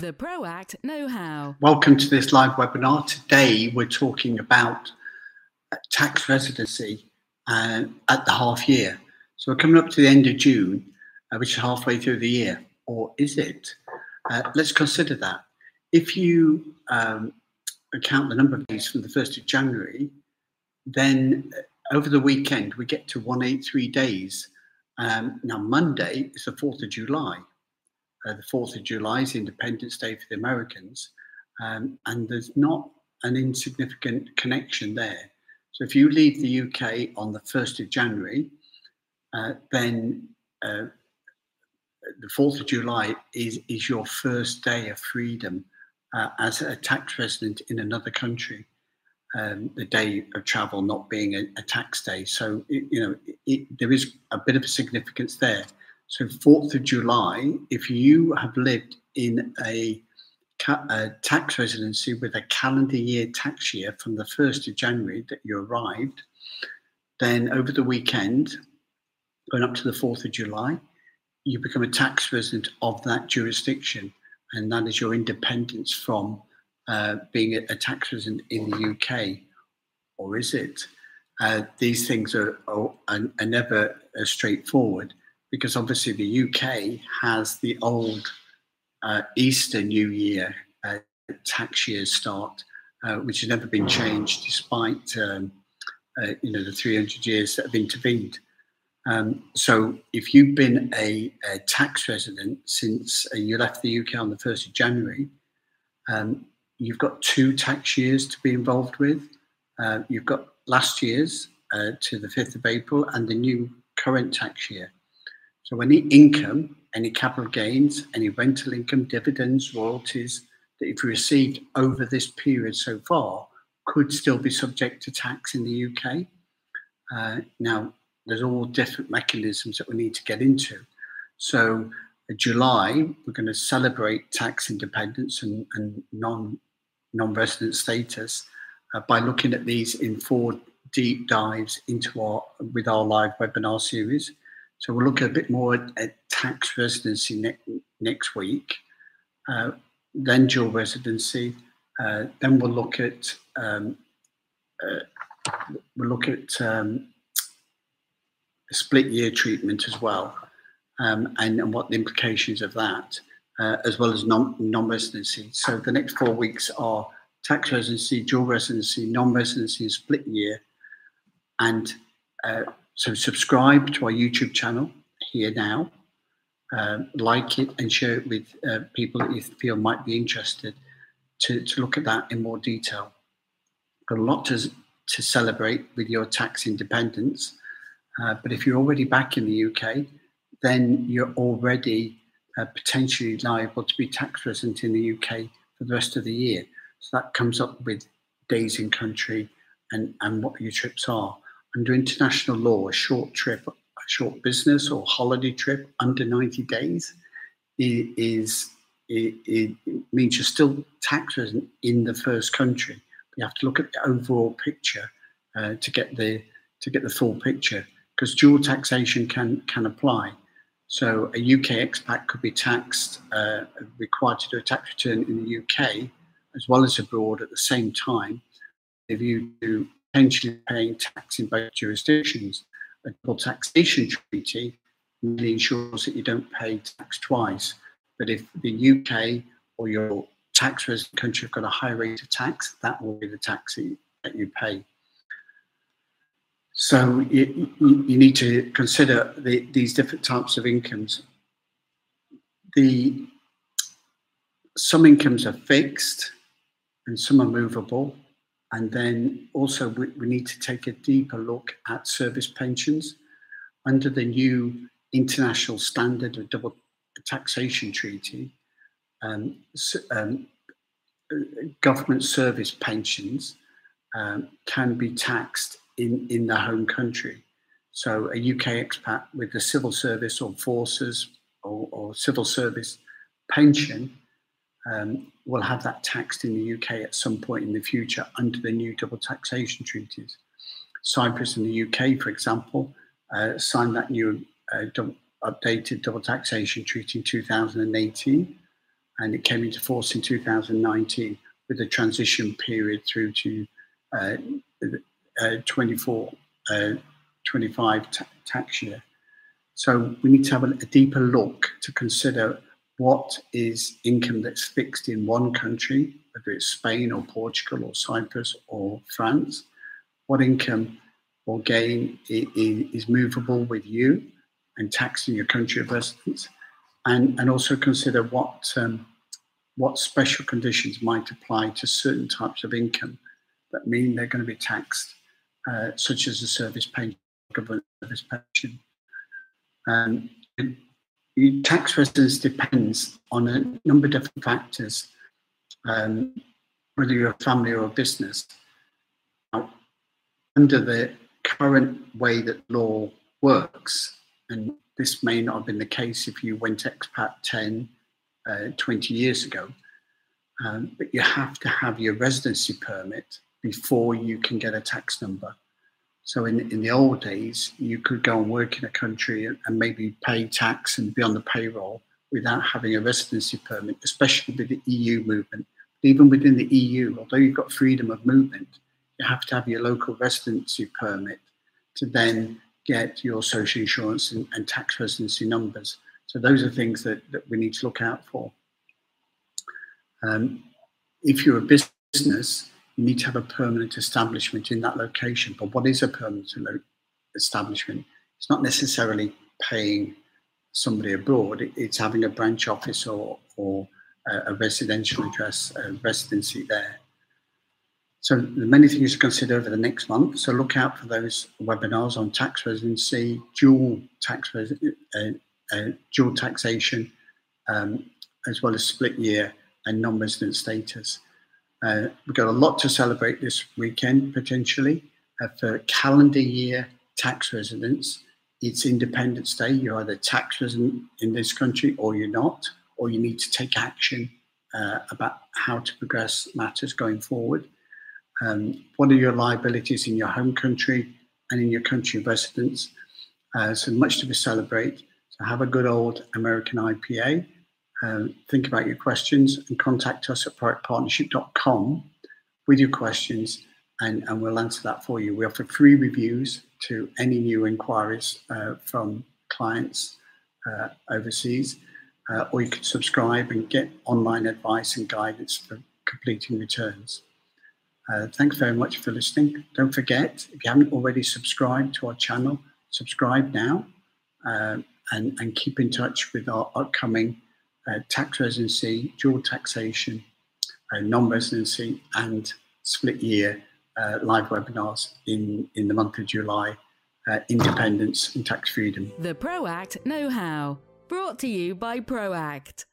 The ProAct Know How. Welcome to this live webinar. Today we're talking about tax residency uh, at the half year. So we're coming up to the end of June, uh, which is halfway through the year, or is it? Uh, let's consider that. If you um, count the number of days from the 1st of January, then uh, over the weekend we get to 183 days. Um, now, Monday is the 4th of July. Uh, the 4th of July is Independence Day for the Americans, um, and there's not an insignificant connection there. So if you leave the UK on the 1st of January, uh, then uh, the 4th of July is, is your first day of freedom uh, as a tax resident in another country. Um, the day of travel not being a, a tax day. So, it, you know, it, there is a bit of a significance there. So 4th of July, if you have lived in a, a, tax residency with a calendar year tax year from the 1st of January that you arrived, then over the weekend, going up to the 4th of July, you become a tax resident of that jurisdiction. And that is your independence from uh, being a, a, tax resident in the UK. Or is it? Uh, these things are, are, are never uh, straightforward because obviously the UK has the old uh, Easter New Year uh, tax year start, uh, which has never been changed despite um, uh, you know the 300 years that have intervened. Um, so if you've been a, a tax resident since uh, you left the UK on the 1st of January, um, you've got two tax years to be involved with. Uh, you've got last year's to the 5th of April and the new current tax year. So any income, any capital gains, any rental income, dividends, royalties that you've received over this period so far could still be subject to tax in the UK. Uh, now, there's all different mechanisms that we need to get into. So, July, we're going to celebrate tax independence and, and non non-resident status uh, by looking at these in four deep dives into our with our live webinar series. So we'll look a bit more at, at tax residency ne- next week, uh, then dual residency. Uh, then we'll look at um, uh, we'll look at um, split year treatment as well, um, and, and, what the implications of that, uh, as well as non non residency. So the next four weeks are tax residency, dual residency, non residency, split year, and uh, so subscribe to our YouTube channel here now. Uh, like it and share it with uh, people that you feel might be interested to, to look at that in more detail. Got a lot to, to celebrate with your tax independence. Uh, but if you're already back in the UK, then you're already uh, potentially liable to be tax resident in the UK for the rest of the year. So that comes up with days in country and, and what your trips are under international law, a short trip, a short business or holiday trip under 90 days is it, it, means you're still taxed in the first country. You have to look at the overall picture uh, to get the to get the full picture because dual taxation can can apply. So a UK expat could be taxed, uh, required to do a tax return in the UK as well as abroad at the same time. If you do potentially paying tax in both jurisdictions. A double taxation treaty really ensures that you don't pay tax twice. But if the UK or your tax resident country have got a high rate of tax, that will be the tax that you pay. So you, you need to consider the, these different types of incomes. The some incomes are fixed and some are movable. And then also, we, we need to take a deeper look at service pensions under the new international standard of double taxation treaty. Um, um, government service pensions um, can be taxed in, in the home country. So a UK expat with the civil service or forces or, or civil service pension um, will have that taxed in the UK at some point in the future under the new double taxation treaties. Cyprus and the UK, for example, uh, signed that new uh, double, updated double taxation treaty in 2018. and it came into force in 2019 with a transition period through to uh, uh, 24, uh, 25 ta- tax year. So we need to have a, a deeper look to consider what is income that's fixed in one country, whether it's Spain or Portugal or Cyprus or France, what income or gain is movable with you and taxed in your country of residence, and, and also consider what um, what special conditions might apply to certain types of income that mean they're going to be taxed, uh, such as a service pension, government service pension. Um, tax residence depends on a number of different factors, um, whether you're a family or a business. Now, under the current way that law works, and this may not have been the case if you went expat 10, uh, 20 years ago, um, but you have to have your residency permit before you can get a tax number. So in, in the old days, you could go and work in a country and, maybe pay tax and be on the payroll without having a residency permit, especially with the EU movement. Even within the EU, although you've got freedom of movement, you have to have your local residency permit to then get your social insurance and, and tax residency numbers. So those are things that, that we need to look out for. Um, if you're a business, you need to have a permanent establishment in that location. But what is a permanent establishment? It's not necessarily paying somebody abroad, it's having a branch office or, or a residential address, a residency there. So are many things to consider over the next month. So look out for those webinars on tax residency, dual tax uh, uh, dual taxation, um, as well as split year and non-resident status. Uh, we've got a lot to celebrate this weekend potentially. Uh, for calendar year tax residents, it's Independence Day. You're either tax resident in this country or you're not, or you need to take action uh, about how to progress matters going forward. Um, what are your liabilities in your home country and in your country of residence? Uh, so much to celebrate. So have a good old American IPA. Uh, think about your questions and contact us at proactpartnership.com with your questions and, and we'll answer that for you. We offer free reviews to any new inquiries uh, from clients uh, overseas, uh, or you can subscribe and get online advice and guidance for completing returns. Uh, thanks very much for listening. Don't forget, if you haven't already subscribed to our channel, subscribe now and, and keep in touch with our upcoming uh, tax residency, dual taxation, uh, non-residency, and split year uh, live webinars in, in the month of July. Uh, independence and tax freedom. The ProAct Know How, brought to you by ProAct.